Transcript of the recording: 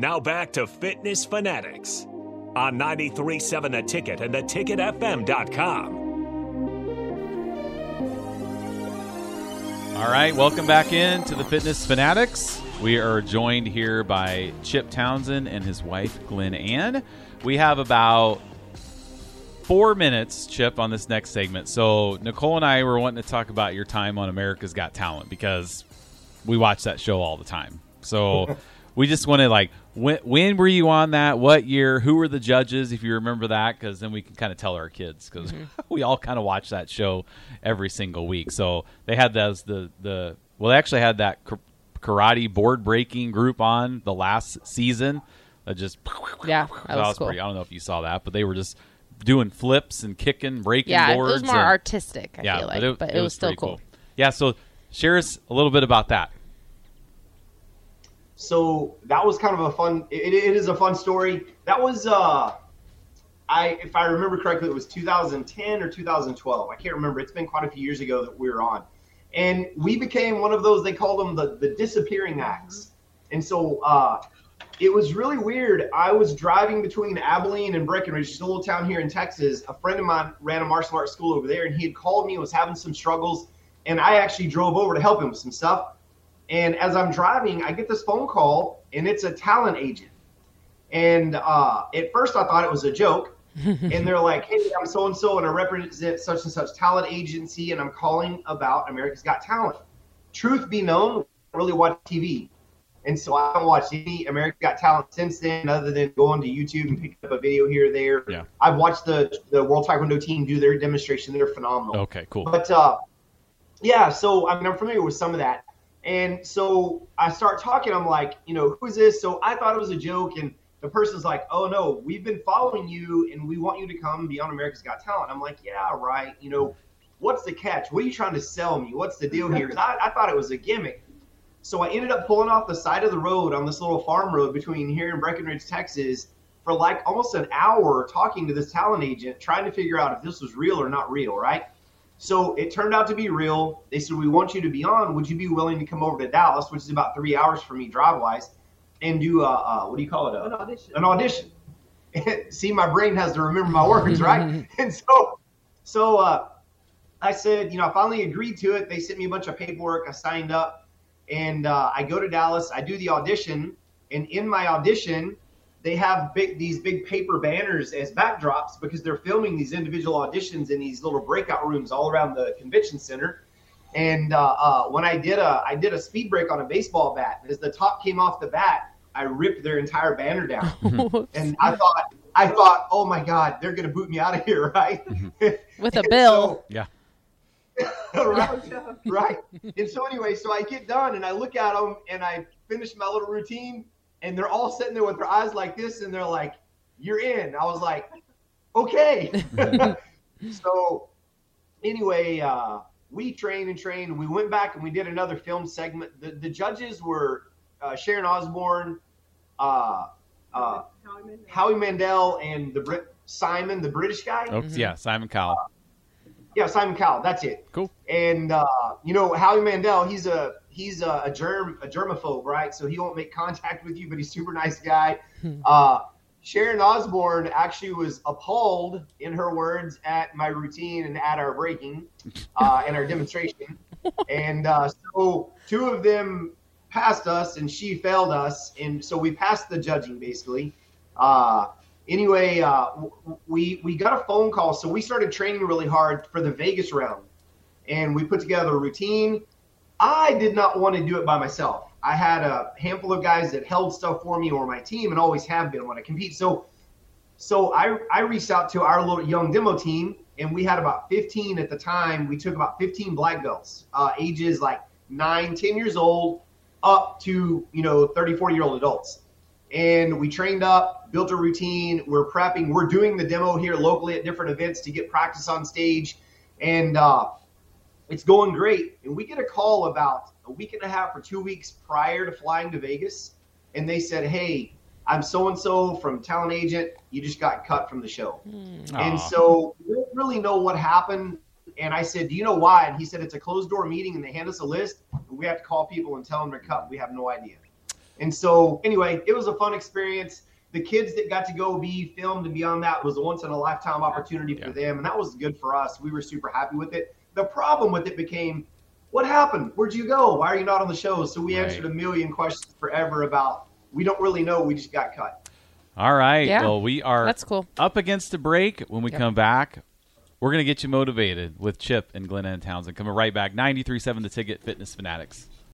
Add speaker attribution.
Speaker 1: Now back to Fitness Fanatics on 93.7 The Ticket and theticketfm.com.
Speaker 2: All right, welcome back in to the Fitness Fanatics. We are joined here by Chip Townsend and his wife, Glenn Ann. We have about four minutes, Chip, on this next segment. So, Nicole and I were wanting to talk about your time on America's Got Talent because we watch that show all the time. So, we just want to like, when, when were you on that? What year? Who were the judges? If you remember that, because then we can kind of tell our kids because mm-hmm. we all kind of watch that show every single week. So they had those the the well, they actually had that karate board breaking group on the last season. That just
Speaker 3: Yeah,
Speaker 2: that
Speaker 3: that was cool.
Speaker 2: pretty. I don't know if you saw that, but they were just doing flips and kicking, breaking boards.
Speaker 3: Yeah, it was more
Speaker 2: and-
Speaker 3: artistic. I feel like, but it, was, still
Speaker 2: pretty
Speaker 3: cool.
Speaker 2: Yeah, so share us a little bit about that.
Speaker 4: So that was kind of a fun it, it is a fun story that was uh i if i remember correctly it was 2010 or 2012 i can't remember it's been quite a few years ago that we were on and we became one of those they called them the, the disappearing acts and so uh it was really weird. I was driving between Abilene and Breckenridge, just a little town here in Texas. A friend of mine ran a martial arts school over there, and he had called me and was having some struggles. And I actually drove over to help him with some stuff. And as I'm driving, I get this phone call, and it's a talent agent. And uh, at first, I thought it was a joke. and they're like, "Hey, I'm so and so, and I represent such and such talent agency, and I'm calling about America's Got Talent." Truth be known, I really watch TV, and so I haven't watched any America's Got Talent since then, other than going to YouTube and picking up a video here or there.
Speaker 2: Yeah.
Speaker 4: I've watched the the World Taekwondo team do their demonstration; they're phenomenal.
Speaker 2: Okay, cool.
Speaker 4: But uh, yeah, so I mean, I'm familiar with some of that. And so I start talking. I'm like, you know, who is this? So I thought it was a joke. And the person's like, oh, no, we've been following you and we want you to come be on America's Got Talent. I'm like, yeah, right. You know, what's the catch? What are you trying to sell me? What's the deal here? 'Cause I, I thought it was a gimmick. So I ended up pulling off the side of the road on this little farm road between here and Breckenridge, Texas, for like almost an hour talking to this talent agent, trying to figure out if this was real or not real, right? So it turned out to be real. They said, We want you to be on. Would you be willing to come over to Dallas, which is about three hours for me drive wise, and do a, uh, what do you call it? A,
Speaker 5: An audition.
Speaker 4: An audition. See, my brain has to remember my words, right? and so, so uh, I said, you know, I finally agreed to it. They sent me a bunch of paperwork. I signed up, and uh, I go to Dallas. I do the audition, and in my audition, they have big these big paper banners as backdrops because they're filming these individual auditions in these little breakout rooms all around the convention center. And uh, uh, when I did a I did a speed break on a baseball bat, as the top came off the bat, I ripped their entire banner down. and I thought I thought, oh my God, they're gonna boot me out of here, right?
Speaker 3: With a
Speaker 4: And
Speaker 3: bill.
Speaker 2: Yeah.
Speaker 4: right, right. And so anyway, so I get done and I look at them and I finish my little routine, and they're all sitting there with their eyes like this, and they're like, "You're in." I was like, "Okay." so anyway, uh, we trained and trained. We went back and we did another film segment. The, the judges were uh, Sharon Osbourne, uh, uh,
Speaker 5: Howie Mandel.
Speaker 4: And the Brit Simon, the British guy.
Speaker 2: Oh, Yeah, Simon Cowell.
Speaker 4: Yeah, Simon Cowell. That's it.
Speaker 2: Cool.
Speaker 4: And uh, you know Howie Mandel, he's a he's a, a germ a germaphobe, right? So he won't make contact with you, but he's a super nice guy. uh, Sharon Osbourne actually was appalled, in her words, at my routine and at our breaking uh, and our demonstration. And uh, so two of them passed us, and she failed us, and so we passed the judging basically. Uh, anyway, uh, we we got a phone call, so we started training really hard for the Vegas round, and we put together a routine. I did not want to do it by myself. I had a handful of guys that held stuff for me or my team, and always have been when I compete. So, so I I reached out to our little young demo team, and we had about 15 at the time. We took about 15 black belts, uh, ages like nine, 10 years old, up to you know 30, 40 year old adults and we trained up, built a routine. We're prepping. We're doing the demo here locally at different events to get practice on stage, and uh, it's going great. And we get a call about a week and a half or two weeks prior to flying to Vegas, and they said, "Hey, I'm so and so from Talent Agent. You just got cut from the show." Hmm.
Speaker 2: Aw.
Speaker 4: And so we don't really know what happened. And I said, Do you know why? And he said, It's a closed door meeting and they hand us a list. And we have to call people and tell them to cut. We have no idea. And so, anyway, it was a fun experience. The kids that got to go be filmed and be on that was a once in a lifetime opportunity for yeah. them, and that was good for us. We were super happy with it. The problem with it became, what happened? Where'd you go? Why are you not on the show? So we right. answered a million questions forever about we don't really know. We just got cut.
Speaker 2: All right. Yeah. Well, we are
Speaker 3: That's cool.
Speaker 2: up against a break. When we yep. come back, we're going to get you motivated with Chip and Glenn and Townsend. Coming right back. 93.7 The Ticket Fitness Fanatics.